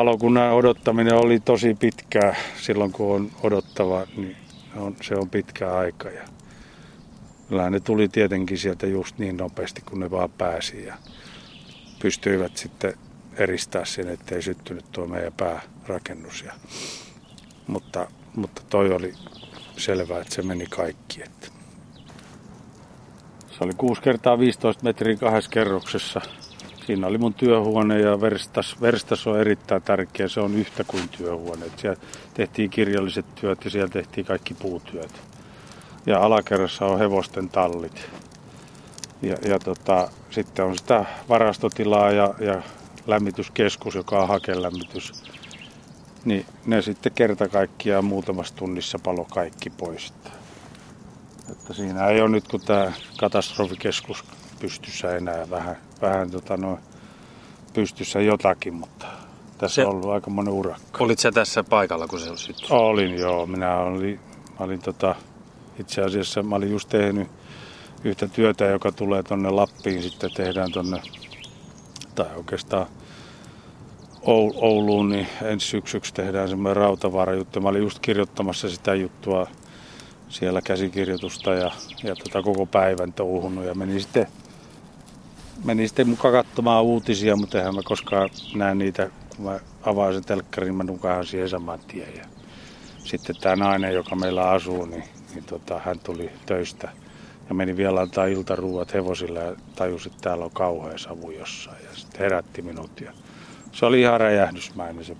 palokunnan odottaminen oli tosi pitkää. Silloin kun on odottava, niin on, se on pitkä aika. Ja kyllähän ne tuli tietenkin sieltä just niin nopeasti, kun ne vaan pääsi. Ja pystyivät sitten eristää sen, ettei syttynyt tuo meidän päärakennus. Ja, mutta, mutta toi oli selvää, että se meni kaikki. Että. Se oli 6 kertaa 15 metriä kahdessa kerroksessa. Siinä oli mun työhuone ja verstas, verstas on erittäin tärkeä. Se on yhtä kuin työhuone. Siellä tehtiin kirjalliset työt ja siellä tehtiin kaikki puutyöt. Ja alakerrassa on hevosten tallit. Ja, ja tota, sitten on sitä varastotilaa ja, ja lämmityskeskus, joka on hakelämmitys. Niin ne sitten kerta kaikkiaan muutamassa tunnissa palo kaikki pois. Että siinä ei ole nyt, kun tämä katastrofikeskus pystyssä enää vähän, vähän tota noin, pystyssä jotakin, mutta tässä se, on ollut aika monen urakka. Olit sä tässä paikalla, kun se syttyi? Olin, joo. Minä olin, mä olin tota, itse asiassa, mä olin just tehnyt yhtä työtä, joka tulee tonne Lappiin, sitten tehdään tonne, tai oikeastaan Ouluun, niin ensi syksyksi tehdään semmoinen rautavaarajuttu. Mä olin just kirjoittamassa sitä juttua siellä käsikirjoitusta ja, ja tota koko päivän touhunut ja meni sitten, meni sitten mukaan katsomaan uutisia, mutta eihän mä koskaan näe niitä, kun mä avaan sen telkkarin, mä nukahan siihen saman tien. Ja sitten tämä nainen, joka meillä asuu, niin, niin tota, hän tuli töistä ja meni vielä antaa iltaruuat hevosille ja tajusi, että täällä on kauhea savu jossain ja sitten herätti minut. Ja se oli ihan räjähdysmäinen se,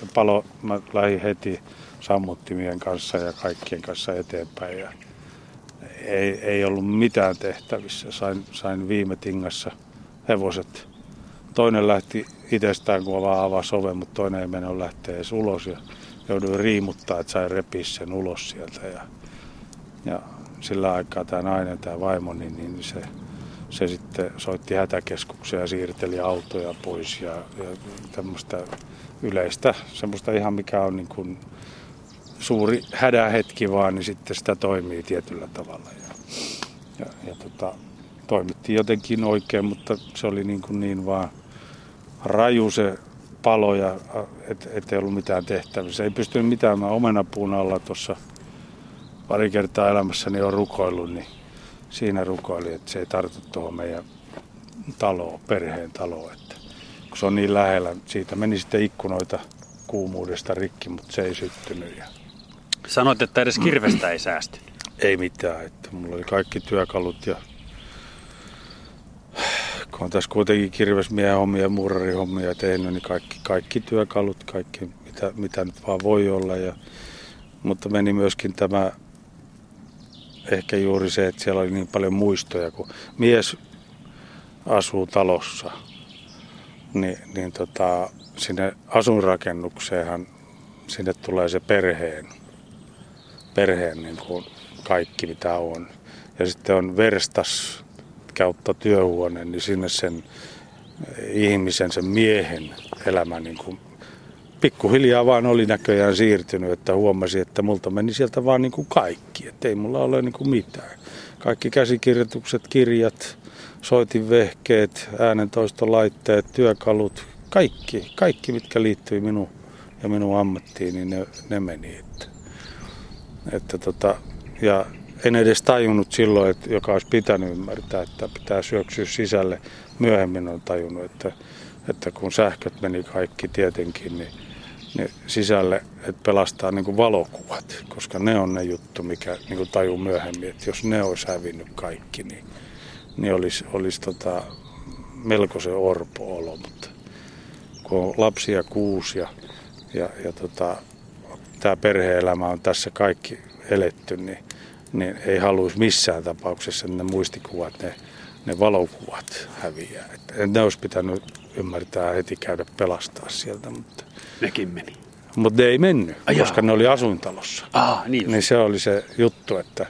se palo, mä lähdin heti sammuttimien kanssa ja kaikkien kanssa eteenpäin. Ja ei, ei ollut mitään tehtävissä. Sain, sain viime tingassa hevoset. Toinen lähti itsestään, kun vaan avasi oven, mutta toinen ei mene lähteä edes ulos. Ja jouduin riimuttaa, että sain repiä sen ulos sieltä. Ja, ja sillä aikaa tämä nainen, tämä vaimoni, niin se, se sitten soitti hätäkeskukseen ja siirteli autoja pois ja, ja tämmöistä yleistä, semmoista ihan mikä on niin kuin suuri hädähetki vaan, niin sitten sitä toimii tietyllä tavalla. Ja, ja, ja tota, toimittiin jotenkin oikein, mutta se oli niin, kuin niin vaan raju se palo ja et, ettei ollut mitään tehtävissä. Ei pystynyt mitään. Mä omenapuun alla tuossa pari kertaa elämässäni on rukoillut, niin siinä rukoili, että se ei tartu tuohon meidän taloon, perheen taloon. Että, kun se on niin lähellä, siitä meni sitten ikkunoita kuumuudesta rikki, mutta se ei syttynyt. Ja Sanoit, että edes kirvestä ei säästynyt. Ei mitään, että mulla oli kaikki työkalut ja kun on tässä kuitenkin kirvesmiehen hommia ja muurarihommia tehnyt, niin kaikki, kaikki työkalut, kaikki mitä, mitä nyt vaan voi olla. Ja, mutta meni myöskin tämä ehkä juuri se, että siellä oli niin paljon muistoja, kun mies asuu talossa, niin, niin tota, sinne asunrakennukseenhan sinne tulee se perheen perheen niin kuin kaikki mitä on. Ja sitten on verstas kautta työhuone, niin sinne sen ihmisen, sen miehen elämä niin kuin pikkuhiljaa vaan oli näköjään siirtynyt, että huomasi, että multa meni sieltä vaan niin kuin kaikki, että ei mulla ole niin kuin mitään. Kaikki käsikirjoitukset, kirjat, soitinvehkeet, äänentoistolaitteet, työkalut, kaikki, kaikki mitkä liittyi minun ja minun ammattiin, niin ne, ne meni. Että. Tota, ja en edes tajunnut silloin, että joka olisi pitänyt ymmärtää, että pitää syöksyä sisälle. Myöhemmin on tajunnut, että, että kun sähköt meni kaikki tietenkin, niin, niin sisälle, että pelastaa niin kuin valokuvat, koska ne on ne juttu, mikä niin kuin tajuu myöhemmin, että jos ne olisi hävinnyt kaikki, niin, niin olisi, olisi tota, melko se orpo-olo, mutta kun on lapsia kuusi ja, ja, ja tota, tämä perheelämä on tässä kaikki eletty, niin, niin ei haluaisi missään tapauksessa ne muistikuvat, ne, ne valokuvat häviää. Että ne olisi pitänyt ymmärtää heti käydä pelastaa sieltä. Mutta, Nekin meni. Mutta ne ei mennyt, Ai koska jaa. ne oli asuintalossa. Ah, niin, niin se oli se juttu, että,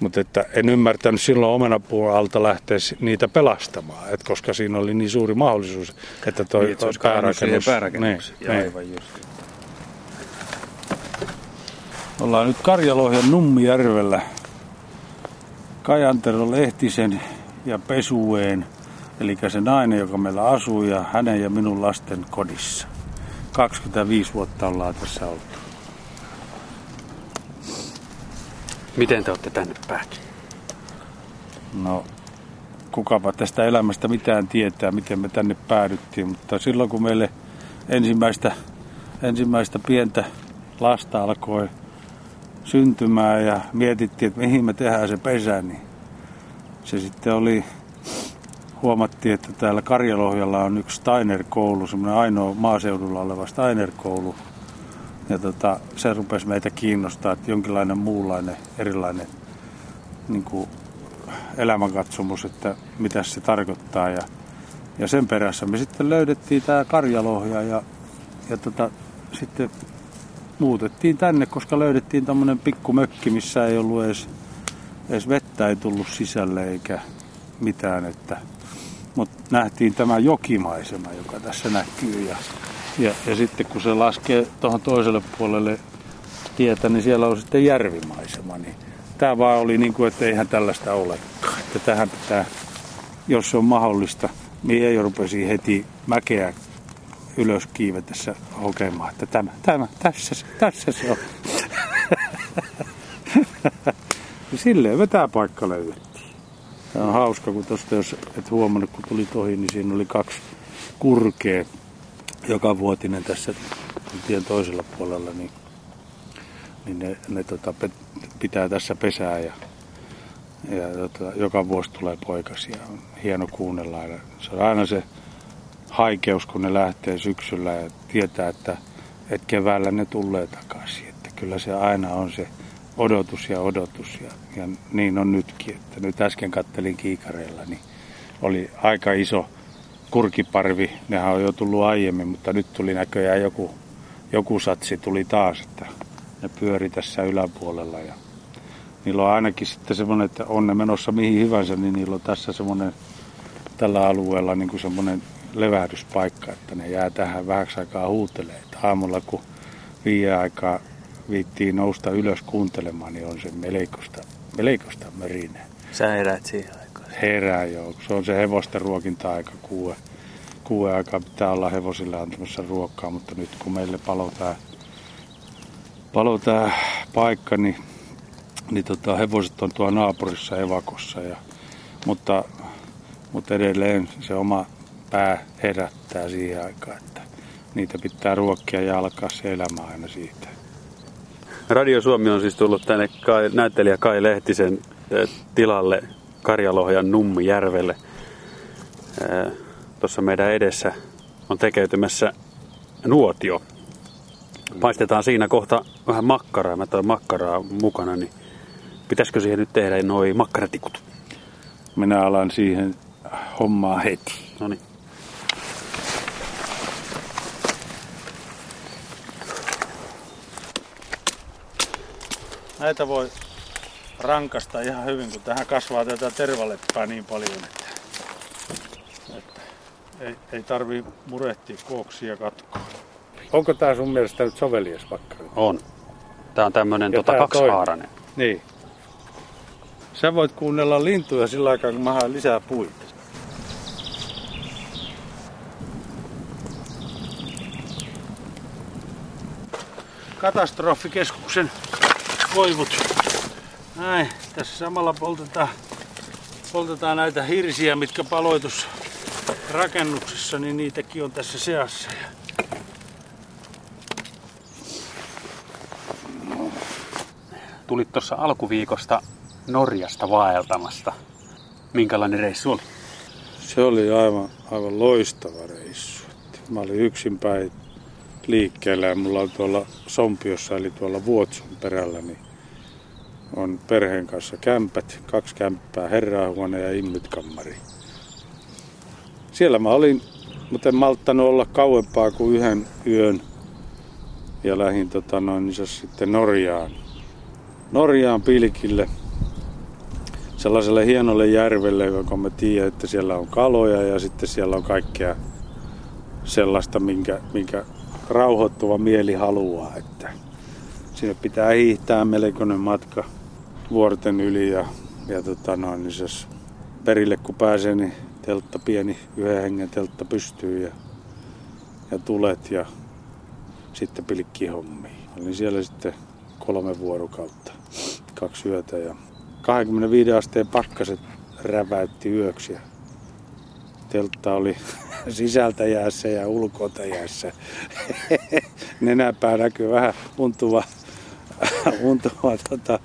mutta että en ymmärtänyt silloin omenapuun alta lähteä niitä pelastamaan, että koska siinä oli niin suuri mahdollisuus, että toi, niin, toi päärakennus... päärakennus. Niin, niin. Aivan just. Ollaan nyt Karjalohjan Nummijärvellä Kajantero Lehtisen ja Pesueen, eli se nainen, joka meillä asuu, ja hänen ja minun lasten kodissa. 25 vuotta ollaan tässä oltu. Miten te olette tänne päätyneet? No, kukapa tästä elämästä mitään tietää, miten me tänne päädyttiin, mutta silloin kun meille ensimmäistä, ensimmäistä pientä lasta alkoi syntymään ja mietittiin, että mihin me tehdään se pesä, niin se sitten oli, huomattiin, että täällä Karjalohjalla on yksi Steiner-koulu, semmoinen ainoa maaseudulla oleva Steiner-koulu. Ja tota, se rupesi meitä kiinnostaa, että jonkinlainen muunlainen, erilainen niin kuin elämänkatsomus, että mitä se tarkoittaa. Ja, ja sen perässä me sitten löydettiin tämä Karjalohja ja, ja tota, sitten muutettiin tänne, koska löydettiin tämmöinen pikku mökki, missä ei ollut edes, edes vettä ei tullut sisälle eikä mitään. Että, mutta nähtiin tämä jokimaisema, joka tässä näkyy. Ja, ja, ja sitten kun se laskee tuohon toiselle puolelle tietä, niin siellä on sitten järvimaisema. Niin tämä vaan oli niin kuin, että eihän tällaista olekaan. Että tähän pitää, jos se on mahdollista, niin ei rupesi heti mäkeä ylös kiivetessä hokemaan, että tämä, tämä, tässä, tässä se on. Silleen me tämä paikka löydettiin. Tämä on hauska, kun tuosta jos et huomannut, kun tuli tohi, niin siinä oli kaksi kurkea joka vuotinen tässä tien toisella puolella, niin, niin ne, ne tota, pitää tässä pesää ja, ja tota, joka vuosi tulee poikasia. Hieno kuunnella. Ja se on aina se haikeus, kun ne lähtee syksyllä ja tietää, että, että keväällä ne tulee takaisin. Että kyllä se aina on se odotus ja odotus ja, ja niin on nytkin. Että nyt äsken kattelin kiikareilla, niin oli aika iso kurkiparvi. Nehän on jo tullut aiemmin, mutta nyt tuli näköjään joku, joku satsi tuli taas, että ne pyöri tässä yläpuolella ja niillä on ainakin sitten semmoinen, että on ne menossa mihin hyvänsä, niin niillä on tässä semmoinen tällä alueella niin kuin semmoinen levähdyspaikka, että ne jää tähän vähäksi aikaa huutelee. Että aamulla kun viiden aikaa viittiin nousta ylös kuuntelemaan, niin on se meleikosta, meleikosta merine. Sä heräät siihen aikaan? Herää joo. Se on se hevosten ruokinta-aika kuue. Kuue aikaa pitää olla hevosille antamassa ruokaa, mutta nyt kun meille palo tää, palo tää paikka, niin, niin tota, hevoset on tuo naapurissa evakossa. Ja, mutta, mutta edelleen se oma pää herättää siihen aikaan, että niitä pitää ruokkia ja alkaa se elämä aina siitä. Radio Suomi on siis tullut tänne Kai, näyttelijä Kai Lehtisen tilalle Karjalohjan Nummijärvelle. Tuossa meidän edessä on tekeytymässä nuotio. Paistetaan siinä kohta vähän makkaraa. Mä toin makkaraa mukana, niin pitäisikö siihen nyt tehdä noin makkaratikut? Minä alan siihen hommaa heti. No niin. Näitä voi rankasta ihan hyvin, kun tähän kasvaa tätä tervaleppää niin paljon, että, että ei, ei tarvi murehtia kuoksia katkoa. Onko tämä sun mielestä nyt sovelias vaikka? On. Tämä on tämmöinen tota, kaksihaarainen. Niin. Sä voit kuunnella lintuja sillä aikaa, kun mä haen lisää puita. Katastrofikeskuksen koivut. Näin, tässä samalla poltetaan, poltetaan näitä hirsiä, mitkä paloitus rakennuksessa, niin niitäkin on tässä seassa. Tulit tuossa alkuviikosta Norjasta vaeltamasta. Minkälainen reissu oli? Se oli aivan, aivan loistava reissu. Mä olin yksin päin liikkeellä ja mulla on tuolla Sompiossa eli tuolla Vuotson perällä niin on perheen kanssa kämpät, kaksi kämppää, herrahuone ja immytkammari. Siellä mä olin, mutta en malttanut olla kauempaa kuin yhden yön ja lähdin tota noin, sitten Norjaan. Norjaan Pilkille, sellaiselle hienolle järvelle, joka mä tiedän, että siellä on kaloja ja sitten siellä on kaikkea sellaista, minkä, minkä rauhoittuva mieli haluaa, että sinne pitää hiihtää melkoinen matka vuorten yli ja, ja tota noin, niin jos perille kun pääsee, niin teltta pieni, yhden hengen teltta pystyy ja, ja tulet ja sitten pilkkihommiin. Olin siellä sitten kolme vuorokautta, kaksi yötä ja 25 asteen pakkaset räväytti yöksi. Teltta oli sisältä jäässä ja ulkoilta jäässä. Nenäpää näkyy vähän untuva, untuva tota,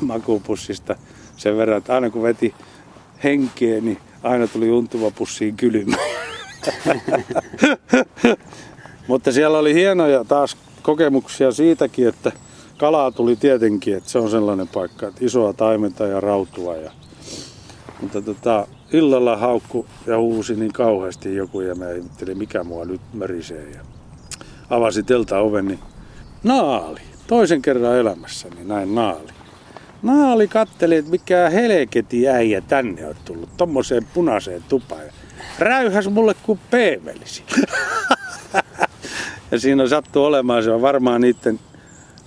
makupussista sen verran, että aina kun veti henkeä, niin aina tuli untuva pussiin kylmä. Mutta siellä oli hienoja taas kokemuksia siitäkin, että kalaa tuli tietenkin, että se on sellainen paikka, että isoa taimenta ja rautua. Ja, mutta tota, illalla haukku ja huusi niin kauheasti joku ja mä ihmettelin, mikä mua nyt mörisee. Ja avasi telta oven, niin naali. Toisen kerran elämässäni näin naali. Naali katteli, että mikä helketi äijä tänne on tullut, tommoseen punaiseen tupaan. Räyhäs mulle kuin peevelisi. ja siinä sattuu olemaan, se on varmaan niiden,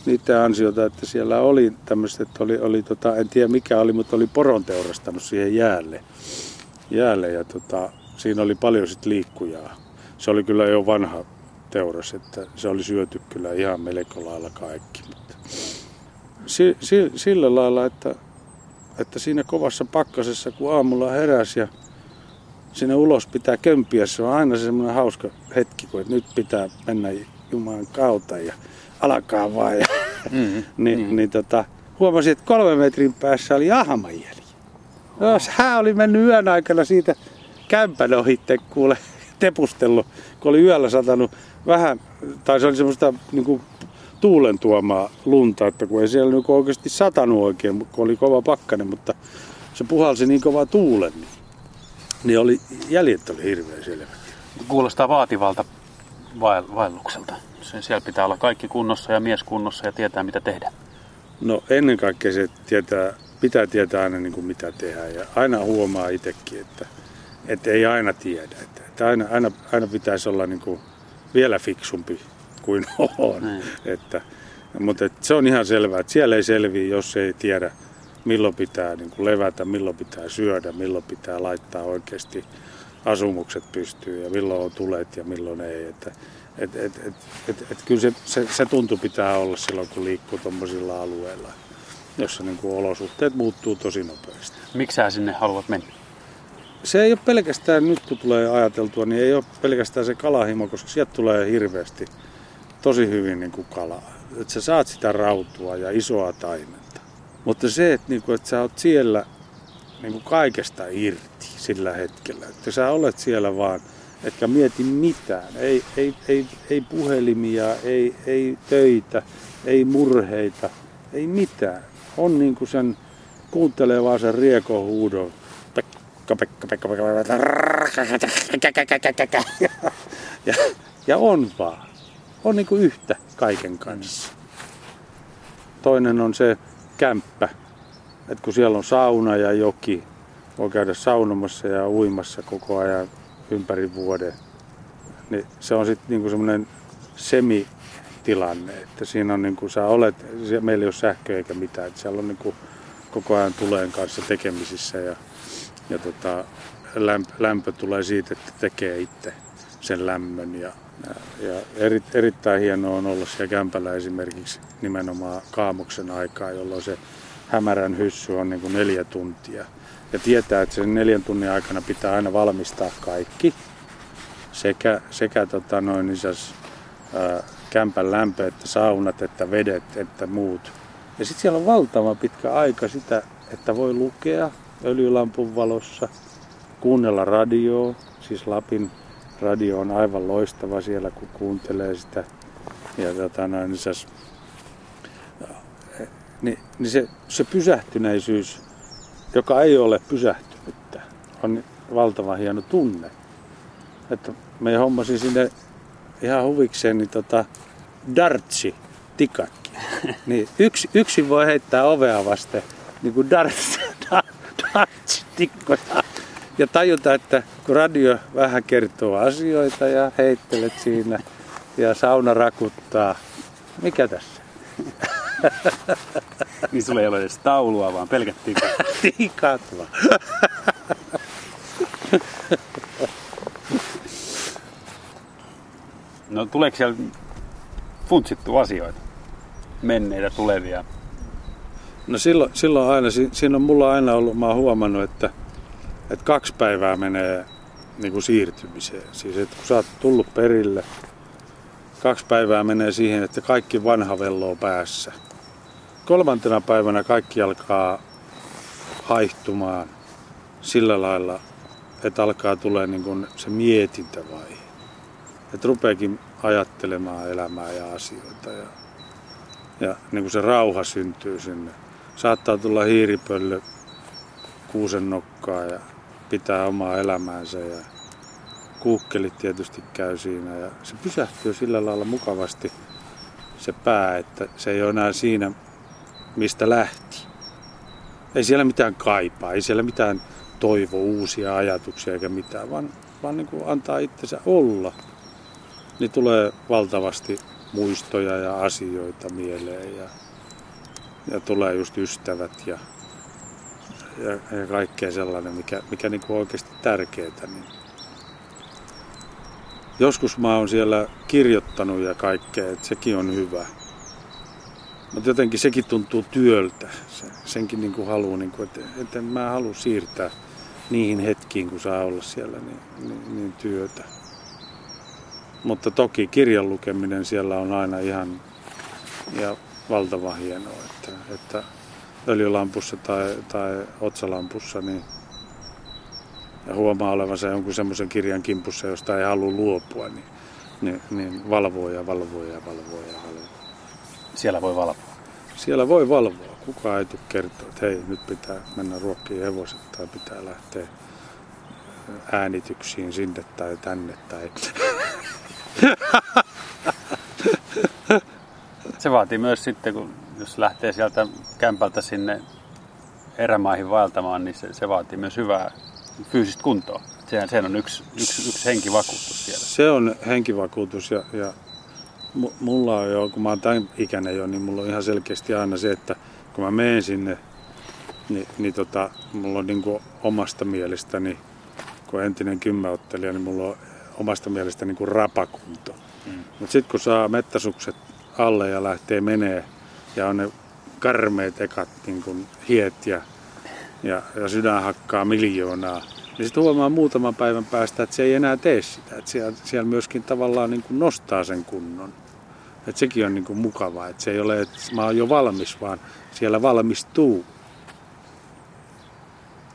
niiden ansiota, että siellä oli tämmöistä, että oli, oli tota, en tiedä mikä oli, mutta oli poron teurastanut siihen jäälle. Jäälle ja tota, siinä oli paljon sitten liikkujaa. Se oli kyllä jo vanha teuras, että se oli syöty kyllä ihan melko lailla kaikki. Mutta si, si, sillä lailla, että, että siinä kovassa pakkasessa, kun aamulla heräsi ja sinne ulos pitää kömpiä, se on aina semmoinen hauska hetki, kun nyt pitää mennä Jumalan kautta ja alkaa vaan. Ja, mm-hmm. niin, mm-hmm. niin tota, huomasin, että kolme metrin päässä oli ahmajäli. Jos hän oli mennyt yön aikana siitä kämpän ohitte, kuule, tepustellut, kun oli yöllä satanut vähän, tai se oli semmoista niin kuin tuulen tuomaa lunta, että kun ei siellä niin oikeasti satanut oikein, kun oli kova pakkanen, mutta se puhalsi niin kova tuulen, niin, niin oli, jäljet oli hirveän selvä. Kuulostaa vaativalta vaellukselta. Sen siellä pitää olla kaikki kunnossa ja mies kunnossa ja tietää mitä tehdä. No ennen kaikkea se tietää, pitää tietää aina niin kuin mitä tehdään ja aina huomaa itsekin, että, että ei aina tiedä. Että, että aina, aina, aina pitäisi olla niin kuin vielä fiksumpi kuin on. Että, mutta että se on ihan selvää, että siellä ei selviä, jos ei tiedä milloin pitää niin kuin levätä, milloin pitää syödä, milloin pitää laittaa oikeasti asumukset pystyy ja milloin on tulet ja milloin ei. Että, et, et, et, et, et, kyllä se, se, se tuntu pitää olla silloin, kun liikkuu tuommoisilla alueilla, jossa niin kuin olosuhteet muuttuu tosi nopeasti. Miksi sä sinne haluat mennä? Se ei ole pelkästään, nyt kun tulee ajateltua, niin ei ole pelkästään se kalahimo, koska sieltä tulee hirveästi tosi hyvin niin kuin kalaa. Että sä saat sitä rautua ja isoa taimenta. Mutta se, että, niin kuin, että sä oot siellä niin kuin kaikesta irti sillä hetkellä. Että sä olet siellä vaan, etkä mieti mitään. Ei, ei, ei, ei puhelimia, ei, ei töitä, ei murheita, ei mitään. On niin kuin sen, kuuntelee vaan sen riekohuudon. Pekka, Pekka, Pekka, Pekka, ja, ja, on vaan. On niin kuin yhtä kaiken kanssa. Toinen on se kämppä, että kun siellä on sauna ja joki, voi käydä saunomassa ja uimassa koko ajan ympäri vuoden, niin se on sitten niinku semmoinen semitilanne, että siinä on niin kuin sä olet, meillä ei ole sähköä eikä mitään, että siellä on niin kuin koko ajan tuleen kanssa tekemisissä ja, ja tota, lämpö, lämpö tulee siitä, että tekee itse sen lämmön ja, ja eri, erittäin hienoa on olla siellä kämpällä esimerkiksi nimenomaan kaamuksen aikaa, jolloin se hämärän hyssy on niin kuin neljä tuntia. Ja tietää, että sen neljän tunnin aikana pitää aina valmistaa kaikki. Sekä, sekä tota noin, isäs, ää, kämpän lämpö, että saunat, että vedet, että muut. Ja sitten siellä on valtava pitkä aika sitä, että voi lukea öljylampun valossa, kuunnella radioa, siis Lapin radio on aivan loistava siellä, kun kuuntelee sitä. Ja tota noin, isäs, niin, niin se, se pysähtyneisyys, joka ei ole pysähtynyttä, on valtavan hieno tunne. Että me hommasin sinne ihan huvikseen niin tota dartsi tikakki. Niin yksi, yksi voi heittää ovea vasten niin kuin darts, darts tikkoja. Ja tajuta, että kun radio vähän kertoo asioita ja heittelet siinä ja sauna rakuttaa, mikä tässä? niin sulla ei ole edes taulua, vaan pelkät tikat. tikat vaan. No tuleeko siellä funtsittu asioita? Menneitä, tulevia? No silloin, silloin aina, siinä on mulla aina ollut, mä oon huomannut, että, että kaksi päivää menee niin kuin siirtymiseen. Siis että kun sä oot tullut perille, kaksi päivää menee siihen, että kaikki vanha velloo päässä. Kolmantena päivänä kaikki alkaa haihtumaan sillä lailla, että alkaa tulee niin se mietintävaihe. Että rupeekin ajattelemaan elämää ja asioita. Ja, ja niin kuin se rauha syntyy sinne. Saattaa tulla hiiripöllö kuusen nokkaa ja pitää omaa elämäänsä ja kuukkelit tietysti käy siinä ja se pysähtyy sillä lailla mukavasti se pää, että se ei ole enää siinä, mistä lähti. Ei siellä mitään kaipaa, ei siellä mitään toivo uusia ajatuksia eikä mitään, vaan, vaan niin kuin antaa itsensä olla. Niin tulee valtavasti muistoja ja asioita mieleen ja, ja tulee just ystävät ja, ja, ja kaikkea sellainen, mikä, mikä niin kuin oikeasti tärkeää. Niin joskus mä oon siellä kirjoittanut ja kaikkea, että sekin on hyvä. Mutta jotenkin sekin tuntuu työltä. Se, senkin niin kuin haluaa, niin kuin, että, että mä halua siirtää niihin hetkiin, kun saa olla siellä, niin, niin, niin työtä. Mutta toki kirjan lukeminen siellä on aina ihan ja valtava hienoa, että, että öljylampussa tai, tai otsalampussa niin ja huomaa olevansa jonkun semmoisen kirjan kimpussa, josta ei halua luopua, niin, niin, niin valvoo ja valvoo ja valvoo ja valvoo. Siellä voi valvoa? Siellä voi valvoa. Kukaan ei tule kertoa, että hei, nyt pitää mennä ruokkiin hevoset tai pitää lähteä äänityksiin sinne tai tänne tai... Se vaatii myös sitten, kun jos lähtee sieltä kämpältä sinne erämaihin vaeltamaan, niin se, se vaatii myös hyvää fyysistä kuntoa. Sehän, sehän on yksi, yksi, yksi henkivakuutus siellä. Se on henkivakuutus ja, ja mulla on jo, kun mä oon tämän ikäinen jo, niin mulla on ihan selkeästi aina se, että kun mä menen sinne, niin, niin tota, mulla on niin kuin omasta mielestäni, kun entinen kymmenottelija, niin mulla on omasta mielestäni niin kuin rapakunto. Mm. Mutta sitten kun saa mettäsukset alle ja lähtee menee ja on ne karmeet ekat niin kuin hiet ja ja, ja sydän hakkaa miljoonaa, niin sitten huomaa muutaman päivän päästä, että se ei enää tee sitä. Että siellä, siellä myöskin tavallaan niin kuin nostaa sen kunnon. Että sekin on niin kuin mukavaa, että se ei ole, että mä oon jo valmis, vaan siellä valmistuu.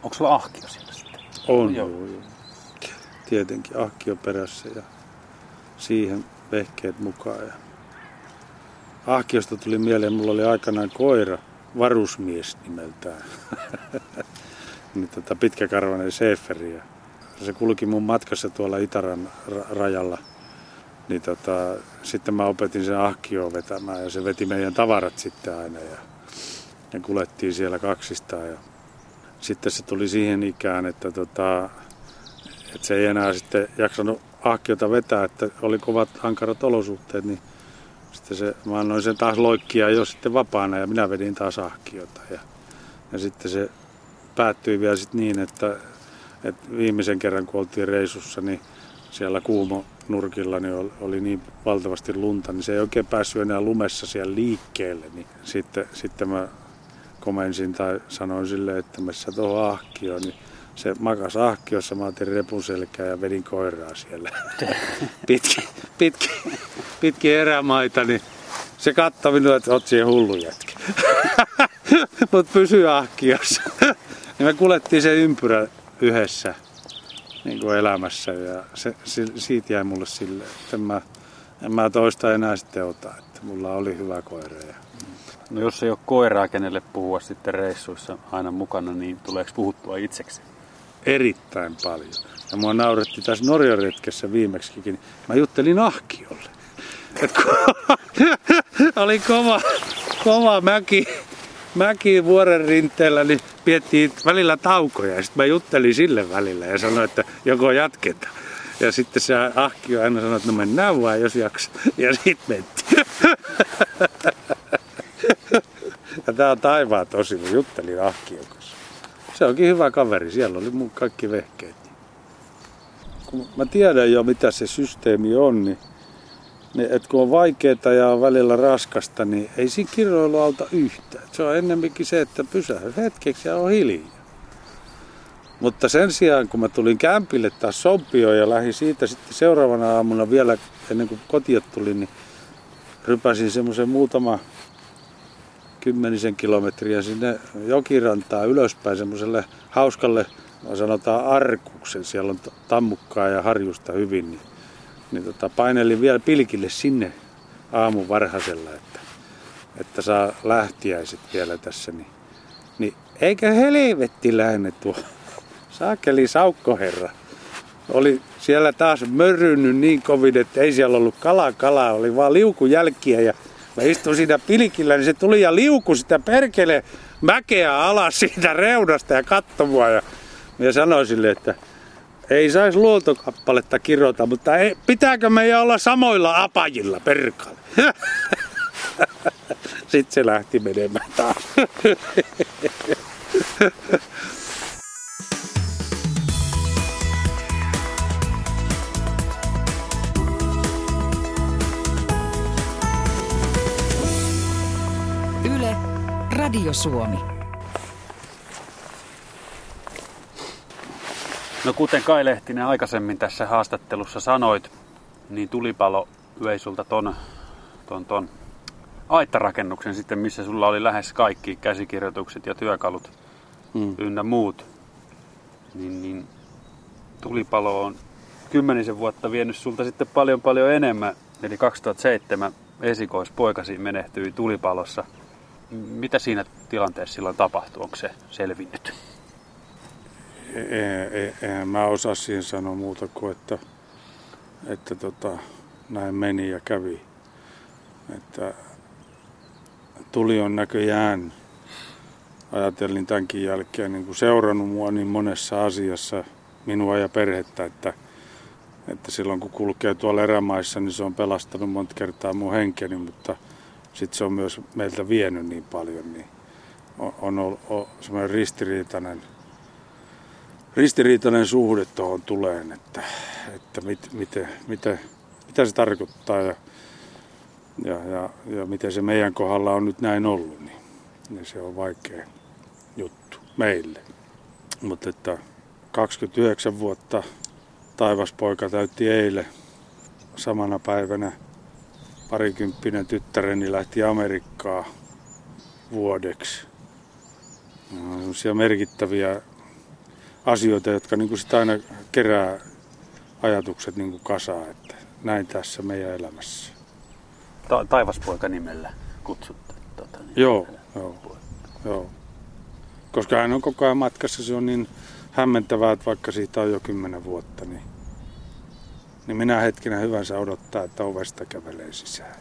Onko sulla ahkio siellä sitten? On, joo, joo. Tietenkin ahkio perässä ja siihen vehkeet mukaan. Ja ahkiosta tuli mieleen, mulla oli aikanaan koira, varusmies nimeltään. niin tota, pitkäkarvainen Seeferi. Ja se kulki mun matkassa tuolla Itaran rajalla. Niin tota, sitten mä opetin sen ahkioon vetämään ja se veti meidän tavarat sitten aina. Ja, ja kulettiin siellä kaksistaan. Ja sitten se tuli siihen ikään, että, tota, että se ei enää sitten jaksanut ahkiota vetää, että oli kovat ankarat olosuhteet, niin sitten se, mä annoin sen taas loikkia jo sitten vapaana ja minä vedin taas ahkiota. Ja, ja sitten se päättyi vielä sitten niin, että, että viimeisen kerran kun oltiin reissussa, niin siellä kuumo nurkilla niin oli niin valtavasti lunta, niin se ei oikein päässyt enää lumessa siellä liikkeelle. Niin sitten, sitten mä komensin tai sanoin sille, että messä tuohon ahkioon, niin se makas ahkiossa, mä otin repun selkää ja vedin koiraa siellä. pitki, pitki, pitki erämaita, niin se katsoi minua, että oot siihen hullu jätkä. Mutta pysy ahkiossa. ja me kulettiin se ympyrä yhdessä niin kuin elämässä ja se, se, siitä jäi mulle sille, että mä, en mä toista enää sitten ota, että mulla oli hyvä koira. Ja... No jos ei ole koiraa, kenelle puhua sitten reissuissa aina mukana, niin tuleeko puhuttua itseksi? Erittäin paljon. Ja mua nauretti tässä Norjan retkessä viimeksikin. Mä juttelin ahkiolle. Et kun oli kova, kova mäki, mäki vuoren rinteellä, niin piettiin välillä taukoja. Ja sitten mä juttelin sille välillä ja sanoin, että joko jatketaan. Ja sitten se ahkio aina sanoi, että no mennään vaan, jos jaksa. Ja sitten mentiin. ja tää on taivaan tosi, mä juttelin ahkion kanssa se onkin hyvä kaveri. Siellä oli mun kaikki vehkeet. Kun mä tiedän jo mitä se systeemi on, niin, niin, että kun on vaikeaa ja on välillä raskasta, niin ei siinä kiroilu auta yhtään. Se on ennemminkin se, että pysähdy hetkeksi ja on hiljaa. Mutta sen sijaan, kun mä tulin kämpille taas Sompioon ja lähdin siitä sitten seuraavana aamuna vielä ennen kuin kotiin tulin, niin rypäsin semmoisen muutama kymmenisen kilometriä sinne jokirantaa ylöspäin semmoiselle hauskalle, sanotaan arkuksen, siellä on tammukkaa ja harjusta hyvin, niin, niin tota, painelin vielä pilkille sinne aamun varhaisella, että, että saa lähtiäiset vielä tässä, niin, niin helvetti lähne tuo saakeli saukkoherra. Oli siellä taas mörrynyt niin kovin, että ei siellä ollut kala kalaa, oli vaan liukujälkiä ja Mä istuin siinä pilkillä, niin se tuli ja liuku sitä perkele mäkeä alas siitä reunasta ja kattomua. Ja ja sanoin sille, että ei saisi luontokappaletta kirota, mutta ei, pitääkö meidän olla samoilla apajilla perkalle? Sitten se lähti menemään taas. Radio Suomi. No kuten Kai Lehtinen aikaisemmin tässä haastattelussa sanoit, niin tulipalo vei sulta ton, ton, ton aittarakennuksen sitten, missä sulla oli lähes kaikki käsikirjoitukset ja työkalut mm. ynnä muut. Niin, niin tulipalo on kymmenisen vuotta vienyt sulta sitten paljon paljon enemmän. Eli 2007 esikoispoikasi menehtyi tulipalossa – mitä siinä tilanteessa silloin tapahtui? Onko se selvinnyt? Eihän mä osaa siihen sanoa muuta kuin, että, että tota, näin meni ja kävi. Että tuli on näköjään, ajattelin tämänkin jälkeen, niin kuin seurannut mua niin monessa asiassa, minua ja perhettä, että, että silloin kun kulkee tuolla erämaissa, niin se on pelastanut monta kertaa mun henkeni, mutta – sitten se on myös meiltä vienyt niin paljon, niin on, on ollut semmoinen ristiriitainen, ristiriitainen suhde tuohon tuleen, että, että mit, miten, miten, mitä se tarkoittaa ja, ja, ja, ja miten se meidän kohdalla on nyt näin ollut, niin, niin se on vaikea juttu meille. Mutta että 29 vuotta taivaspoika täytti eilen samana päivänä parikymppinen tyttäreni lähti Amerikkaa vuodeksi. Sellaisia merkittäviä asioita, jotka niin kuin sitä aina kerää ajatukset niin kuin kasaan, että näin tässä meidän elämässä. Ta- taivaspoika nimellä kutsutte? Tuota, niin joo, joo, joo. Koska hän on koko ajan matkassa, se on niin hämmentävää, että vaikka siitä on jo kymmenen vuotta, niin niin minä hetkenä hyvänsä odottaa, että ovesta kävelee sisään.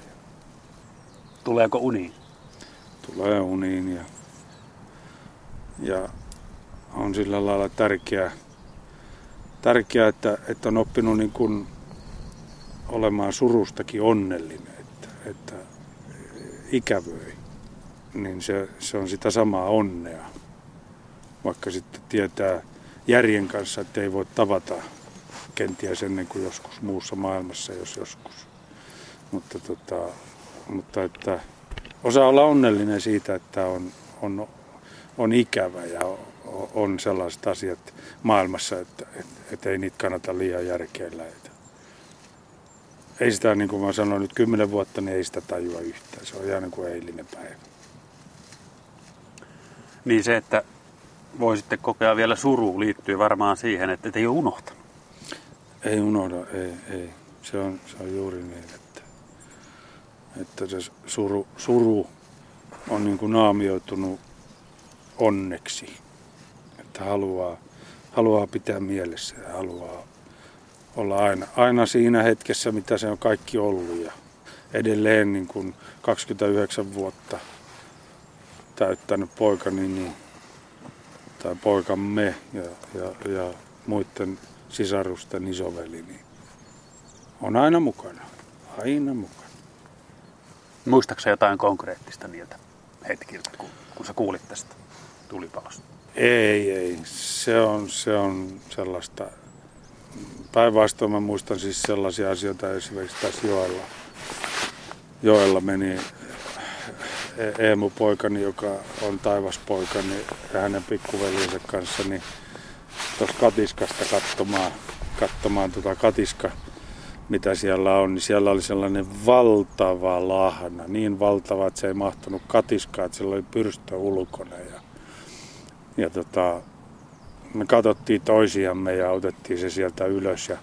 Tuleeko uniin? Tulee uniin ja, ja on sillä lailla tärkeää, tärkeää että, että on oppinut niin kuin olemaan surustakin onnellinen, että, että ikävöi, niin se, se on sitä samaa onnea. Vaikka sitten tietää järjen kanssa, että ei voi tavata kenties ennen kuin joskus muussa maailmassa, jos joskus. Mutta, tota, mutta että osaa olla onnellinen siitä, että on, on, on ikävä ja on sellaiset asiat maailmassa, että, että, että ei niitä kannata liian järkeillä. Että ei sitä, niin kuin mä sanoin nyt kymmenen vuotta, niin ei sitä tajua yhtään. Se on ihan niin kuin eilinen päivä. Niin se, että voisitte kokea vielä suru liittyy varmaan siihen, että ei ole unohtanut. Ei unohda, ei, ei. Se on, se on juuri niin, että, että se suru, suru on niin kuin naamioitunut onneksi. Että haluaa, haluaa pitää mielessä ja haluaa olla aina, aina siinä hetkessä, mitä se on kaikki ollut. Ja edelleen niin kuin 29 vuotta täyttänyt poikani niin, tai poikamme ja, ja, ja muiden sisarusten isoveli, niin on aina mukana. Aina mukana. Muistaaksä jotain konkreettista niiltä hetkiltä, kun, kun sä kuulit tästä tulipalosta? Ei, ei. Se on, se on sellaista... Päinvastoin mä muistan siis sellaisia asioita esimerkiksi tässä joella, joella meni E- Eemu poikani, joka on taivaspoikani ja hänen pikkuveljensä kanssa, niin tuossa katiskasta katsomaan, katsomaan tuota katiska, mitä siellä on, niin siellä oli sellainen valtava lahna, niin valtava, että se ei mahtunut katiskaan, että siellä oli pyrstö ulkona. Ja, ja tota, me katsottiin toisiamme ja otettiin se sieltä ylös ja,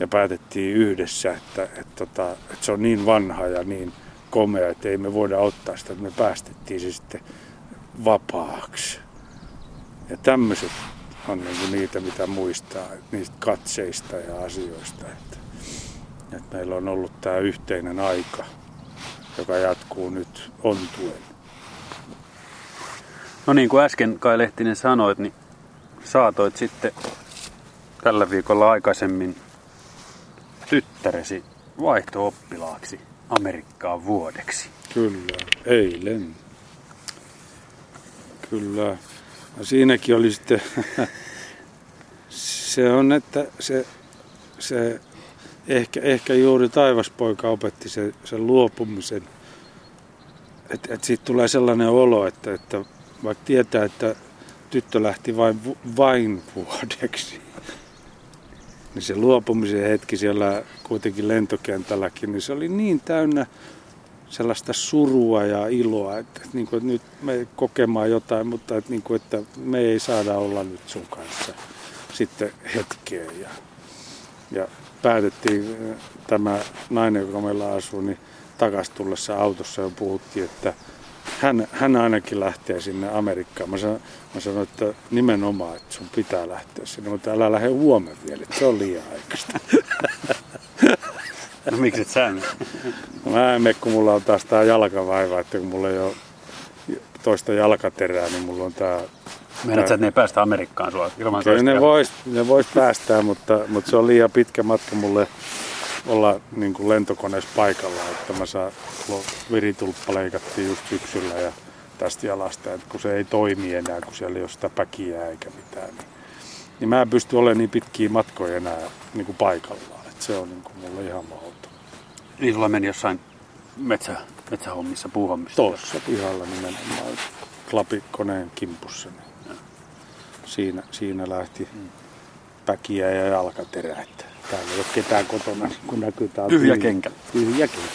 ja päätettiin yhdessä, että, että, että, että se on niin vanha ja niin komea, että ei me voida ottaa sitä, että me päästettiin se sitten vapaaksi. Ja tämmöiset on niin niitä, mitä muistaa niistä katseista ja asioista. Että, että meillä on ollut tämä yhteinen aika, joka jatkuu nyt ontuen. No niin kuin äsken Kai Lehtinen sanoit, niin saatoit sitten tällä viikolla aikaisemmin tyttäresi vaihto-oppilaaksi Amerikkaan vuodeksi. Kyllä, eilen. Kyllä. Ja siinäkin oli sitten, se on, että se, se ehkä, ehkä juuri taivaspoika opetti sen, sen luopumisen. Että et siitä tulee sellainen olo, että, että vaikka tietää, että tyttö lähti vain, vain vuodeksi, niin se luopumisen hetki siellä kuitenkin lentokentälläkin, niin se oli niin täynnä sellaista surua ja iloa, että, että, niin kuin, että nyt me kokemaan jotain, mutta että, niin kuin, että me ei saada olla nyt sun kanssa sitten hetkeen. Ja, ja päätettiin tämä nainen, joka meillä asuu, niin takaisin tullessa autossa jo puhuttiin, että hän, hän ainakin lähtee sinne Amerikkaan. Mä sanoin, mä sanoin, että nimenomaan, että sun pitää lähteä sinne, mutta älä lähde huomenna vielä, että se on liian aikaista. No miksi et sä Mä en mene, kun mulla on taas tää jalkavaiva, että kun mulla ei ole toista jalkaterää, niin mulla on tää... Meinaat sä, että ne ei päästä Amerikkaan sua ilman Kyllä ne vois, ne vois päästää, mutta, mutta se on liian pitkä matka mulle olla niin kuin lentokoneessa paikalla, että mä saan, viritulppa leikattiin just syksyllä ja tästä jalasta, että kun se ei toimi enää, kun siellä ei ole sitä päkiä eikä mitään, niin, niin mä en pysty olemaan niin pitkiä matkoja enää niin kuin paikallaan, että se on niin kuin mulle ihan mahdoton. Niin sulla meni jossain metsä, metsähommissa, puuhommissa? Tuossa pihalla nimenomaan, klapikoneen kimpussa. Niin siinä, siinä lähti mm. päkiä ja jalkaterä, että Täällä ei ole ketään kotona, kun näkyy tää tyhjä, tyhjä kenkä. Tyhjä kenkä.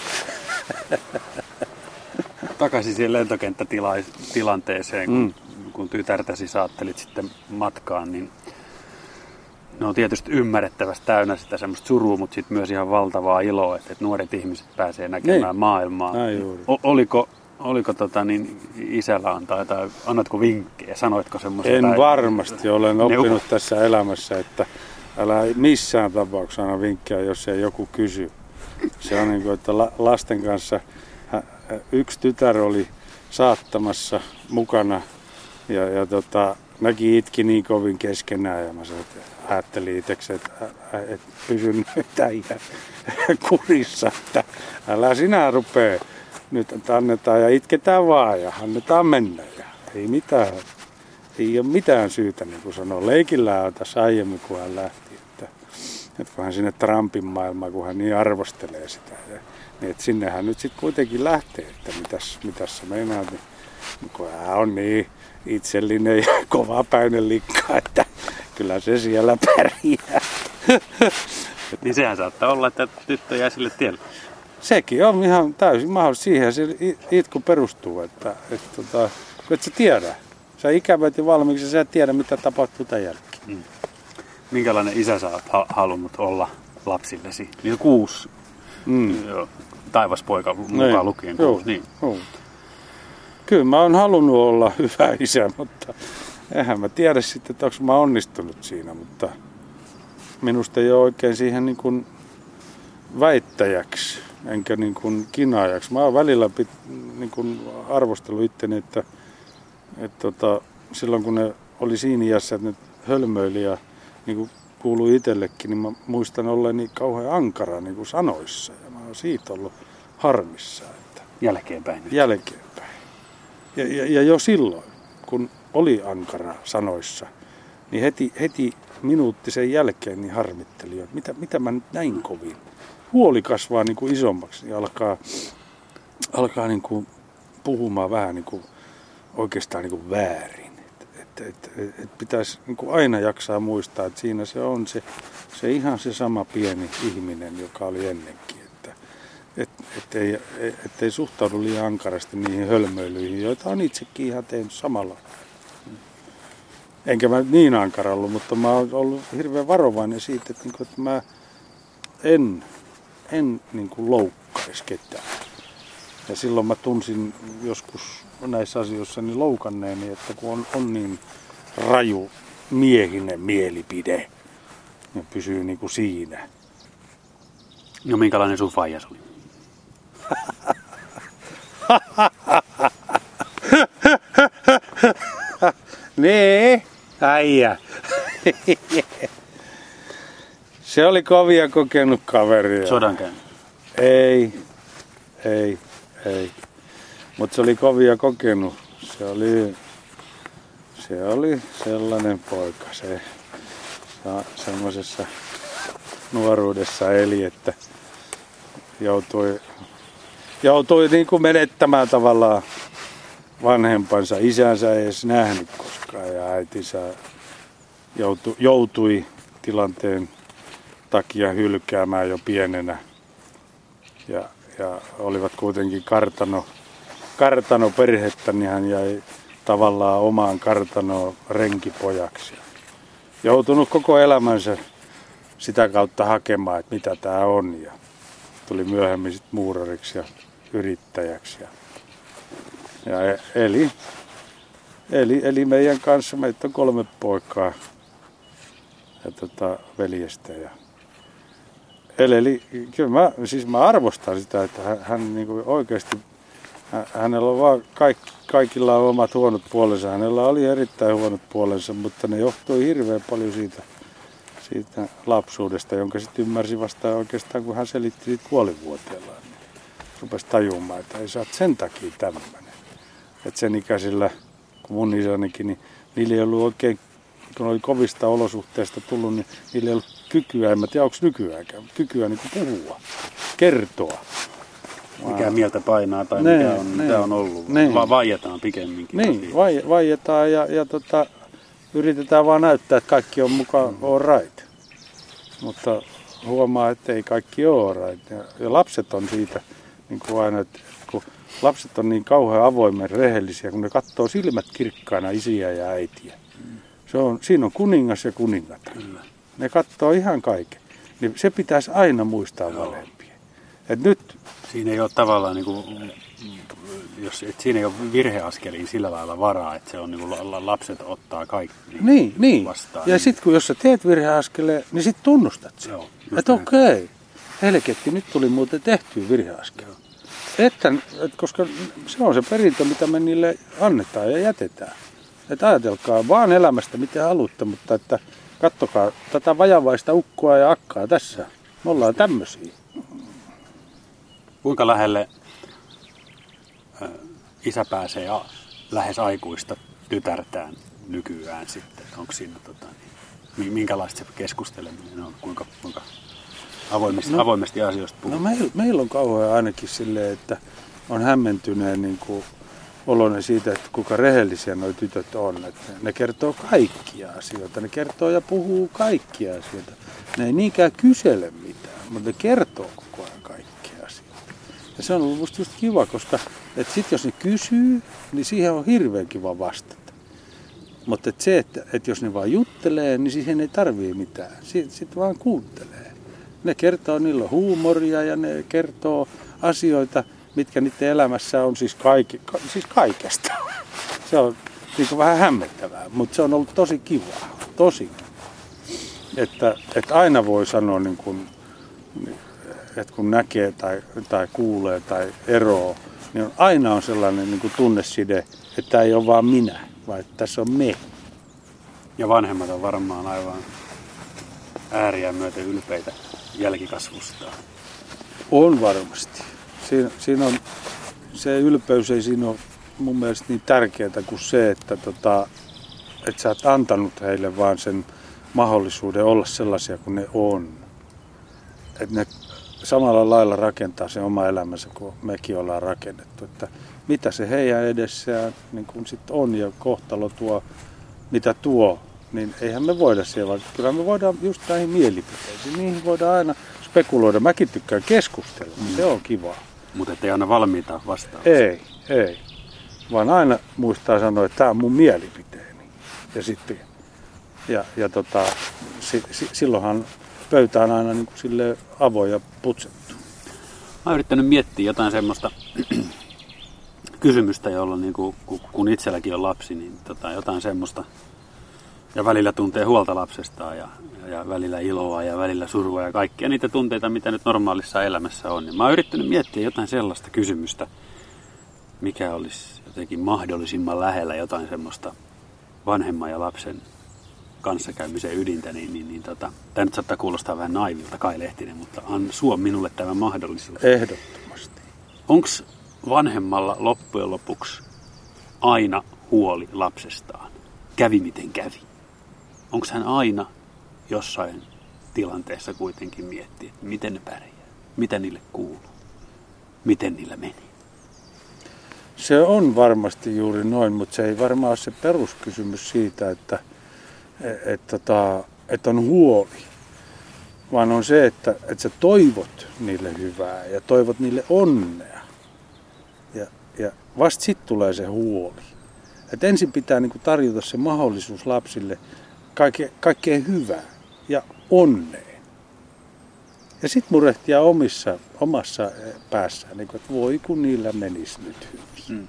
Takaisin siihen lentokenttätilanteeseen, kun, mm. kun tytärtäsi saattelit sitten matkaan, niin ne on tietysti ymmärrettävästi täynnä sitä semmoista surua, mutta sitten myös ihan valtavaa iloa, että, että nuoret ihmiset pääsee näkemään niin. maailmaa. O- oliko, oliko tota, niin isällä antaa tai annatko vinkkejä, sanoitko semmoista? En tai, varmasti, olen oppinut neuvo. tässä elämässä, että älä missään tapauksessa aina vinkkiä, jos ei joku kysy. Se on niin kuin, että lasten kanssa yksi tytär oli saattamassa mukana ja, ja tota, mäkin itki niin kovin keskenään ja mä sanoin, että ajattelin itseksi, että, että pysyn nyt kurissa, että älä sinä rupee nyt että annetaan ja itketään vaan ja annetaan mennä ja ei mitään, ei ole mitään syytä, niin kuin sanoo. Leikillä on tässä aiemmin, kun hän lähti että kun hän sinne Trumpin maailmaan, kun hän niin arvostelee sitä. Ja, niin että sinnehän nyt sitten kuitenkin lähtee, että mitäs, mitäs sä meinaat. Niin, niin kun hän on niin itsellinen ja kovapäinen likka, että kyllä se siellä pärjää. niin sehän saattaa olla, että tyttö jää sille tielle. Sekin on ihan täysin mahdollista. Siihen se itku perustuu, että, että, että, tota, että et sä tiedä. Sä ikävät ja valmiiksi, sä et tiedä mitä tapahtuu tämän jälkeen. Mm minkälainen isä sä oot ha- halunnut olla lapsillesi? Niin kuusi. Mm. Joo, taivaspoika mukaan niin. lukien kuusi. Joo, niin. Joo. Kyllä mä oon halunnut olla hyvä isä, mutta eihän mä tiedä sitten, että onko mä onnistunut siinä, mutta minusta ei ole oikein siihen niin kuin väittäjäksi enkä niin kuin kinaajaksi. Mä oon välillä pit, niin kuin arvostellut itteni, että, että tota, silloin kun ne oli siinä iässä, että ne hölmöili ja niin kuin kuuluu itsellekin, niin mä muistan olleeni kauhean ankara niin kuin sanoissa. Ja mä oon siitä ollut harmissa. Että jälkeenpäin. Jälkeenpäin. Ja, ja, ja jo silloin, kun oli ankara sanoissa, niin heti, heti minuutti sen jälkeen niin harmitteli, että mitä, mitä mä nyt näin kovin. Huoli kasvaa niin kuin isommaksi, niin alkaa alkaa niin kuin puhumaan vähän niin kuin oikeastaan niin kuin väärin. Että et, et, et pitäisi niin kuin aina jaksaa muistaa, että siinä se on se, se ihan se sama pieni ihminen, joka oli ennenkin. Et, et ei, et ei suhtaudu liian ankarasti niihin hölmöilyihin, joita on itsekin ihan tehnyt samalla. Enkä mä niin ankara ollut, mutta mä oon ollut hirveän varovainen siitä, että, niin kuin, että mä en, en niin kuin loukkaisi ketään. Ja silloin mä tunsin joskus näissä asioissa niin loukanneeni, että kun on, on niin raju miehinen mielipide, niin pysyy niin kuin siinä. No minkälainen sun faijas oli? Nee, äijä. Se oli kovia kokenut kaveri. Sodan käynyt. Ei, ei, ei. Mutta se oli kovia kokenut. Se oli, se oli sellainen poika. Se, semmoisessa nuoruudessa eli, että joutui, joutui niin kuin menettämään tavallaan vanhempansa. Isänsä ei edes nähnyt koskaan ja äitinsä joutui, joutui tilanteen takia hylkäämään jo pienenä. Ja, ja olivat kuitenkin kartano, kartano perhettä, niin hän jäi tavallaan omaan kartanoon renkipojaksi. Joutunut koko elämänsä sitä kautta hakemaan, että mitä tämä on. Ja tuli myöhemmin sit muurariksi ja yrittäjäksi. Ja, ja e- eli, eli, eli meidän kanssa, meitä on kolme poikaa ja tota, veljestä. Ja, eli, eli kyllä mä, siis mä arvostan sitä, että hän, hän niin oikeasti, hänellä on vaan kaik, kaikilla on omat huonot puolensa. Hänellä oli erittäin huonot puolensa, mutta ne johtui hirveän paljon siitä, siitä lapsuudesta, jonka sitten ymmärsi vasta oikeastaan, kun hän selitti siitä puolivuotiaalla. Niin rupesi tajumaan, että ei saa sen takia tämmöinen. Että sen ikäisillä, kun mun isänikin, niin niillä ei ollut oikein, kun oli kovista olosuhteista tullut, niin niillä ei ollut kykyä, en mä tiedä onko nykyäänkään, kykyä niin puhua, kertoa. Mikä mieltä painaa tai Ne, mikä, on, ne. mitä on ollut. Ne. Va- vaietaan pikemminkin. Niin, vai, vaietaan ja, ja tota, yritetään vaan näyttää, että kaikki on mukaan all right. Mutta huomaa, että ei kaikki ole all right. Ja, ja lapset on siitä niin kuin aina, että kun lapset on niin kauhean avoimen rehellisiä, kun ne katsoo silmät kirkkaana isiä ja äitiä. Se on, siinä on kuningas ja kuningatar. Kyllä. Ne katsoo ihan kaiken. Niin se pitäisi aina muistaa molempia. Et nyt Siinä ei ole tavallaan, niin kuin, jos, et siinä ei ole virheaskeliin sillä lailla varaa, että se on niin kuin, la- la- lapset ottaa kaikki Niin, niin. vastaan. Ja sitten kun jos sä teet virheaskeleen, niin sit tunnustat sen. Joo, Että okei, helketti, nyt tuli muuten tehty virheaskel. Että, et, koska se on se perintö, mitä me niille annetaan ja jätetään. Että ajatelkaa vaan elämästä mitä haluatte, mutta että kattokaa tätä vajavaista ukkoa ja akkaa tässä. Me ollaan tämmöisiä. Kuinka lähelle ö, isä pääsee lähes aikuista tytärtään nykyään sitten? Onko siinä tota, niin, mi- minkälaista se keskusteleminen on? Kuinka, kuinka avoimesti, no, avoimesti asioista puhuu? No meillä, meillä on kauhean ainakin silleen, että on hämmentyneen niin kuin oloinen siitä, että kuinka rehellisiä nuo tytöt on. Että ne kertoo kaikkia asioita. Ne kertoo ja puhuu kaikkia asioita. Ne ei niinkään kysele mitään, mutta ne kertoo koko ajan kaikkia asioita. Ja se on ollut musta just kiva, koska että sit jos ne kysyy, niin siihen on hirveän kiva vastata. Mutta et se, että et jos ne vaan juttelee, niin siihen ei tarvii mitään. Sitten sit vaan kuuntelee. Ne kertoo, niillä huumoria ja ne kertoo asioita, mitkä niiden elämässä on siis, kaikki, ka, siis kaikesta. Se on niin kuin vähän hämmentävää, mutta se on ollut tosi kivaa, tosi kivaa. Että, että aina voi sanoa, niin kuin, että kun näkee tai, tai kuulee tai eroo, niin on, aina on sellainen niin kuin tunneside, että tämä ei ole vaan minä, vaan että tässä on me. Ja vanhemmat on varmaan aivan ääriä myöten ylpeitä jälkikasvustaan. On varmasti. Siinä, siinä on, se ylpeys ei siinä ole mun mielestä niin tärkeää kuin se, että, tota, että sä oot antanut heille vaan sen mahdollisuuden olla sellaisia kuin ne on. Että ne, samalla lailla rakentaa se oma elämänsä kuin mekin ollaan rakennettu. Että mitä se heidän edessään niin kun sit on ja kohtalo tuo, mitä tuo, niin eihän me voida siellä, vaan kyllä me voidaan just näihin mielipiteisiin, niihin voidaan aina spekuloida. Mäkin tykkään keskustella, mm. se on kivaa. Mutta ettei aina valmiita vastauksia. Ei, ei. Vaan aina muistaa sanoa, että tämä on mun mielipiteeni. Ja sitten, ja, ja tota, si, si, silloinhan pöytä on aina niin kuin sille avoin ja putsettu. Mä oon yrittänyt miettiä jotain semmoista kysymystä, jolla niin kuin, kun itselläkin on lapsi, niin tota, jotain semmoista, ja välillä tuntee huolta lapsestaan ja, ja välillä iloa ja välillä surua ja kaikkia niitä tunteita, mitä nyt normaalissa elämässä on. Niin mä oon yrittänyt miettiä jotain sellaista kysymystä, mikä olisi jotenkin mahdollisimman lähellä jotain semmoista vanhemman ja lapsen kanssakäymisen ydintä, niin, niin, niin tota, tämä nyt saattaa kuulostaa vähän naivilta Kai Lehtinen, mutta on suo minulle tämä mahdollisuus. Ehdottomasti. Onko vanhemmalla loppujen lopuksi aina huoli lapsestaan? Kävi miten kävi. Onko hän aina jossain tilanteessa kuitenkin miettiä, että miten ne pärjää, mitä niille kuuluu, miten niillä meni? Se on varmasti juuri noin, mutta se ei varmaan ole se peruskysymys siitä, että, että, että, tota, että on huoli, vaan on se, että, että sä toivot niille hyvää ja toivot niille onnea. Ja, ja vasta sitten tulee se huoli. Et ensin pitää niin tarjota se mahdollisuus lapsille kaikke, kaikkeen hyvää ja onneen. Ja sitten murehtia omissa, omassa päässään, niin kuin, että voi kun niillä menisi nyt hyvin. Mm.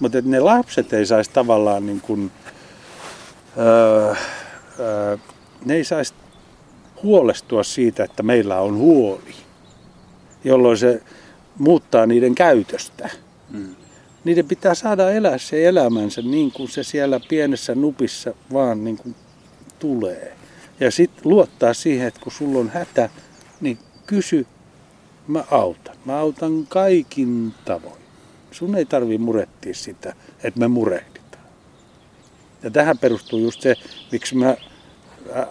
Mutta ne lapset ei saisi tavallaan niin kuin, öö, öö, ne ei saisi huolestua siitä, että meillä on huoli, jolloin se muuttaa niiden käytöstä. Mm. Niiden pitää saada elää se elämänsä niin kuin se siellä pienessä nupissa vaan niin kuin tulee. Ja sitten luottaa siihen, että kun sulla on hätä, niin kysy, mä autan. Mä autan kaikin tavoin. Sun ei tarvi murettia sitä, että me murehditaan. Ja tähän perustuu just se, miksi mä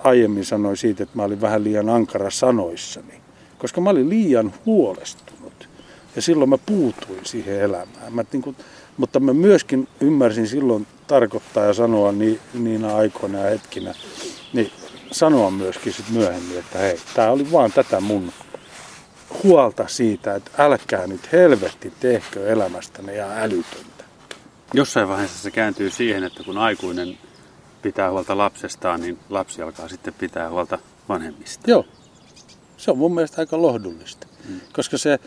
aiemmin sanoin siitä, että mä olin vähän liian ankara sanoissani. Koska mä olin liian huolestunut. Ja silloin mä puutuin siihen elämään. Mä, niin kuin, mutta mä myöskin ymmärsin silloin tarkoittaa ja sanoa niin, niinä aikoina ja hetkinä, niin sanoa myöskin sit myöhemmin, että hei, tää oli vaan tätä mun huolta siitä, että älkää nyt helvetti tehkö elämästäne ja älytöntä. Jossain vaiheessa se kääntyy siihen, että kun aikuinen pitää huolta lapsestaan, niin lapsi alkaa sitten pitää huolta vanhemmista. Joo. Se on mun mielestä aika lohdullista. Hmm. Koska se,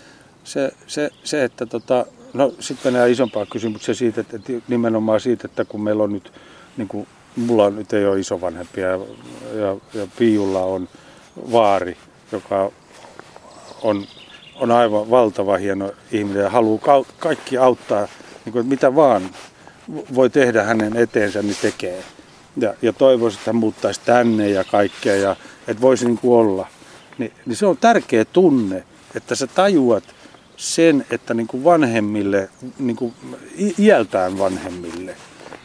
se, se, se että tota, no sitten mennään isompaan kysymykseen siitä, että nimenomaan siitä, että kun meillä on nyt, niin kuin, mulla nyt ei ole isovanhempia ja, ja, ja Piulla on vaari, joka on, on aivan valtava hieno ihminen ja haluaa ka- kaikki auttaa, niin kuin, mitä vaan voi tehdä hänen eteensä, niin tekee. Ja, ja toivoisi, että hän muuttaisi tänne ja kaikkea, ja että voisi niin kuin olla. Ni, niin se on tärkeä tunne, että sä tajuat sen, että niin kuin vanhemmille, niin kuin iältään vanhemmille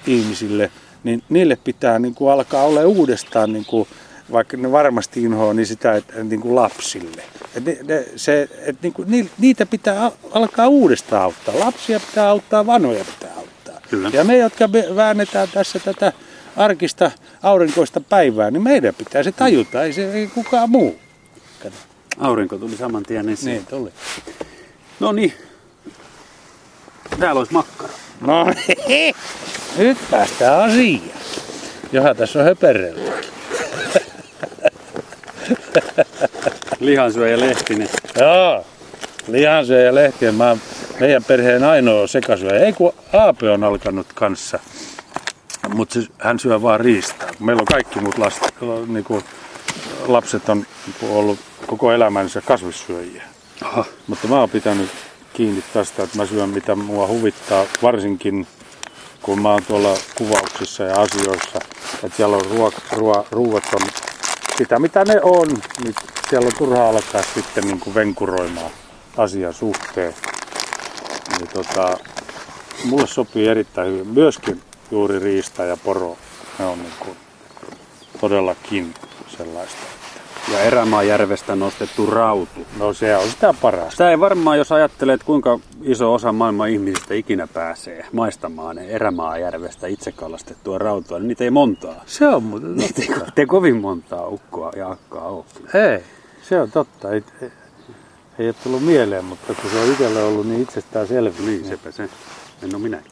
ihmisille, niin niille pitää niin kuin alkaa olla uudestaan niin kuin vaikka ne varmasti inhoa, niin sitä että, niin kuin lapsille. Et ne, ne, se, et niin kuin, niitä pitää alkaa uudestaan auttaa. Lapsia pitää auttaa, vanhoja pitää auttaa. Kyllä. Ja me, jotka me väännetään tässä tätä arkista aurinkoista päivää, niin meidän pitää se tajuta, ei se ei kukaan muu. Kato. Aurinko tuli saman tien esiin. Niin, tuli. No niin. Täällä olisi makkara. No niin, nyt päästään asiaan. Johan tässä on höpereltä. Lihansyöjä Lehtinen. Joo, lihansyöjä Lehtinen. Mä oon meidän perheen ainoa sekasyöjä. Ei kun Aape on alkanut kanssa. Mutta hän syö vaan riistaa. Meillä on kaikki muut last, niin kuin, lapset on ollut koko elämänsä kasvissyöjiä. Aha. Mutta mä oon pitänyt kiinni tästä, että mä syön mitä mua huvittaa, varsinkin kun mä oon tuolla kuvauksissa ja asioissa, että siellä on ruo, ruo, on sitä mitä ne on, niin siellä on turha alkaa sitten niin kuin venkuroimaan asian suhteen. Niin tota, mulle sopii erittäin hyvin. Myöskin juuri riista ja poro, ne on niin kuin todellakin sellaista. Ja Erämaajärvestä nostettu rautu. No se on sitä parasta. Sitä ei varmaan, jos ajattelee, että kuinka iso osa maailman ihmisistä ikinä pääsee maistamaan Erämaajärvestä itse kalastettua rautua, niin niitä ei montaa. Se on muuten Niitä ei, ei kovin montaa ukkoa ja akkaa ole. Ei, se on totta. Ei, ei, ei ole tullut mieleen, mutta kun se on itselle ollut niin itsestään selvyys. Niin, sepä se. En ole minäkin.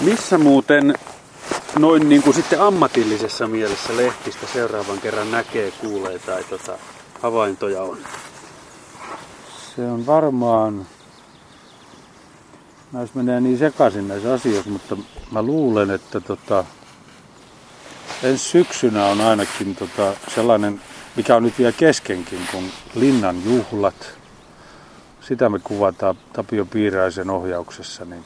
Missä muuten noin niin kuin sitten ammatillisessa mielessä lehtistä seuraavan kerran näkee, kuulee tai tota, havaintoja on? Se on varmaan, näissä menee niin sekaisin näissä asioissa, mutta mä luulen, että tota, ensi syksynä on ainakin tota sellainen, mikä on nyt vielä keskenkin, kun Linnan juhlat. Sitä me kuvataan Tapio Piiraisen ohjauksessa, niin,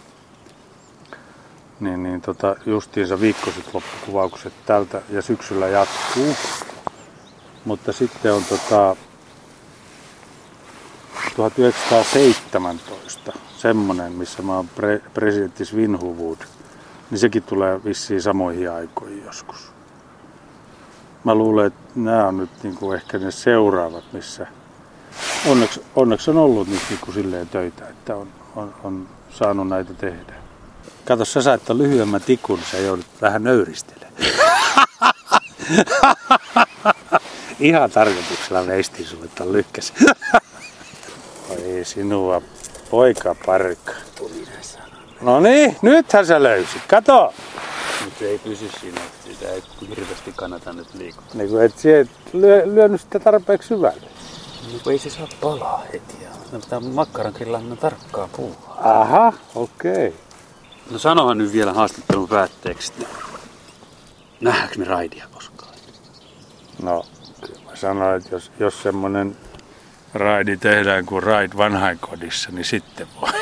niin, niin tota, justiinsa viikkoiset loppukuvaukset tältä ja syksyllä jatkuu. Mutta sitten on tota, 1917 semmonen, missä mä oon pre- presidentti Svinhuvud, niin sekin tulee vissiin samoihin aikoihin joskus. Mä luulen, että nämä on nyt niinku ehkä ne seuraavat, missä onneksi, onneksi on ollut nyt niinku silleen töitä, että on, on, on saanut näitä tehdä. Kato, sä sait ton lyhyemmän tikun, sä joudut vähän nöyristelemään. Ihan tarkoituksella veistin sulle ton lykkäs. Oi sinua, poika näissä No niin, nythän sä löysit. Kato! Mutta ei pysy siinä, että sitä ei hirveästi kannata nyt liikua. Niin kuin et sie lyö, lyönyt sitä tarpeeksi syvälle. No kun ei se saa palaa heti. No, pitää makkaran grillaaminen tarkkaa puuhaa. Aha, okei. Okay. No sanohan nyt vielä haastattelun päätteeksi, että nähdäänkö me raidia koskaan? No, mä sanoin, että jos, jos semmoinen raidi tehdään kuin raid vanhainkodissa, niin sitten voi.